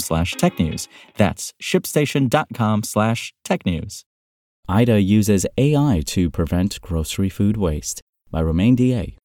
slash technews. That's shipstation.com slash technews. IDA uses AI to prevent grocery food waste by Romain Dillet.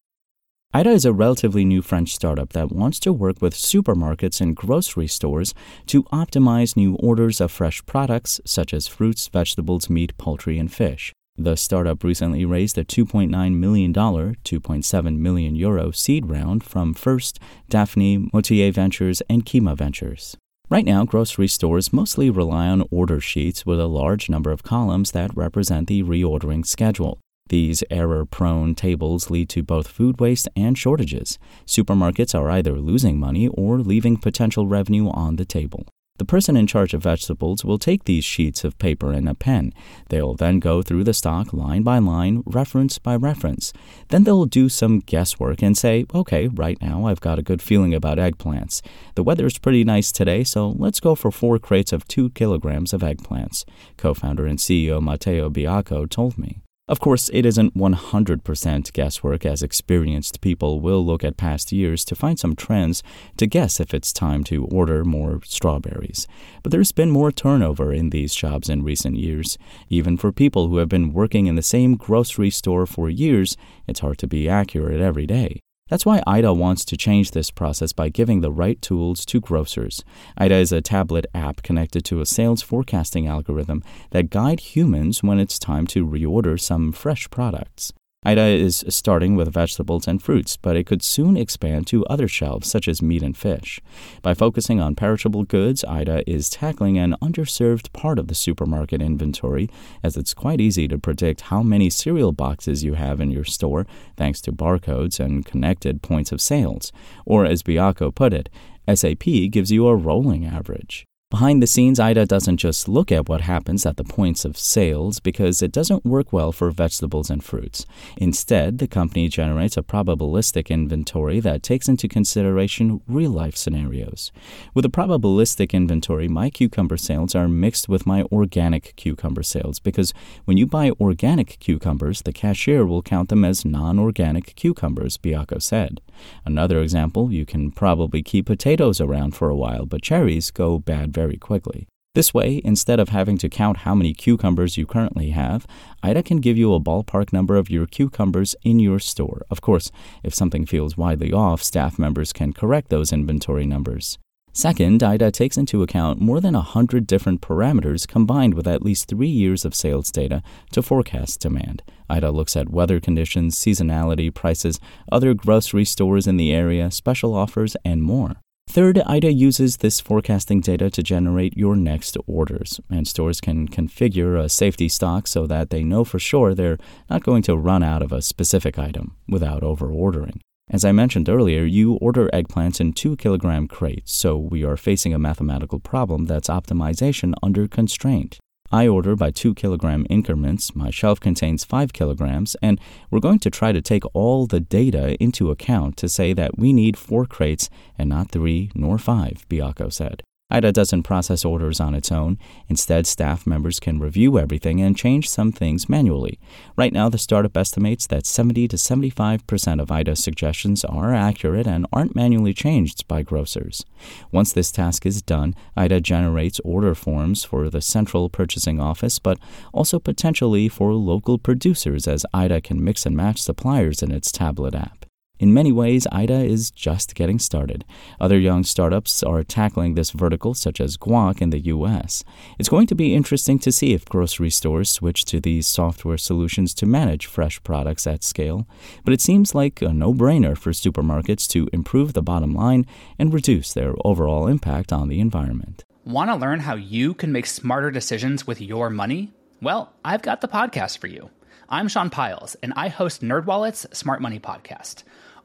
IDA is a relatively new French startup that wants to work with supermarkets and grocery stores to optimize new orders of fresh products such as fruits, vegetables, meat, poultry, and fish. The startup recently raised a $2.9 million, 2.7 million euro seed round from First, Daphni, Motier Ventures, and Kima Ventures. Right now, grocery stores mostly rely on order sheets with a large number of columns that represent the reordering schedule. These error prone tables lead to both food waste and shortages. Supermarkets are either losing money or leaving potential revenue on the table. The person in charge of vegetables will take these sheets of paper and a pen. They'll then go through the stock line by line, reference by reference. Then they'll do some guesswork and say, okay, right now I've got a good feeling about eggplants. The weather is pretty nice today, so let's go for four crates of two kilograms of eggplants, co founder and CEO Matteo Biacco told me. Of course, it isn't 100% guesswork, as experienced people will look at past years to find some trends to guess if it's time to order more strawberries. But there's been more turnover in these jobs in recent years. Even for people who have been working in the same grocery store for years, it's hard to be accurate every day. That's why IDA wants to change this process by giving the right tools to grocers. IDA is a tablet app connected to a sales forecasting algorithm that guide humans when it's time to reorder some fresh products. IDA is starting with vegetables and fruits, but it could soon expand to other shelves such as meat and fish. By focusing on perishable goods, IDA is tackling an underserved part of the supermarket inventory, as it's quite easy to predict how many cereal boxes you have in your store thanks to barcodes and connected points of sales. Or, as Biacco put it, SAP gives you a rolling average. Behind the scenes, IDA doesn't just look at what happens at the points of sales because it doesn't work well for vegetables and fruits. Instead, the company generates a probabilistic inventory that takes into consideration real life scenarios. With a probabilistic inventory, my cucumber sales are mixed with my organic cucumber sales because when you buy organic cucumbers, the cashier will count them as non organic cucumbers, Biacco said. Another example, you can probably keep potatoes around for a while, but cherries go bad very quickly. This way, instead of having to count how many cucumbers you currently have, IDA can give you a ballpark number of your cucumbers in your store. Of course, if something feels widely off, staff members can correct those inventory numbers. Second, IDA takes into account more than 100 different parameters combined with at least three years of sales data to forecast demand. IDA looks at weather conditions, seasonality, prices, other grocery stores in the area, special offers, and more. Third, IDA uses this forecasting data to generate your next orders, and stores can configure a safety stock so that they know for sure they're not going to run out of a specific item without overordering. As I mentioned earlier, you order eggplants in 2 kilogram crates, so we are facing a mathematical problem that's optimization under constraint. I order by 2 kilogram increments, my shelf contains 5 kilograms, and we're going to try to take all the data into account to say that we need 4 crates and not 3 nor 5, Biacco said. IDA doesn't process orders on its own. Instead, staff members can review everything and change some things manually. Right now, the startup estimates that 70 to 75% of IDA suggestions are accurate and aren't manually changed by grocers. Once this task is done, IDA generates order forms for the central purchasing office, but also potentially for local producers as IDA can mix and match suppliers in its tablet app. In many ways, IDA is just getting started. Other young startups are tackling this vertical, such as Guac in the US. It's going to be interesting to see if grocery stores switch to these software solutions to manage fresh products at scale, but it seems like a no brainer for supermarkets to improve the bottom line and reduce their overall impact on the environment. Want to learn how you can make smarter decisions with your money? Well, I've got the podcast for you. I'm Sean Pyles, and I host NerdWallet's Smart Money Podcast.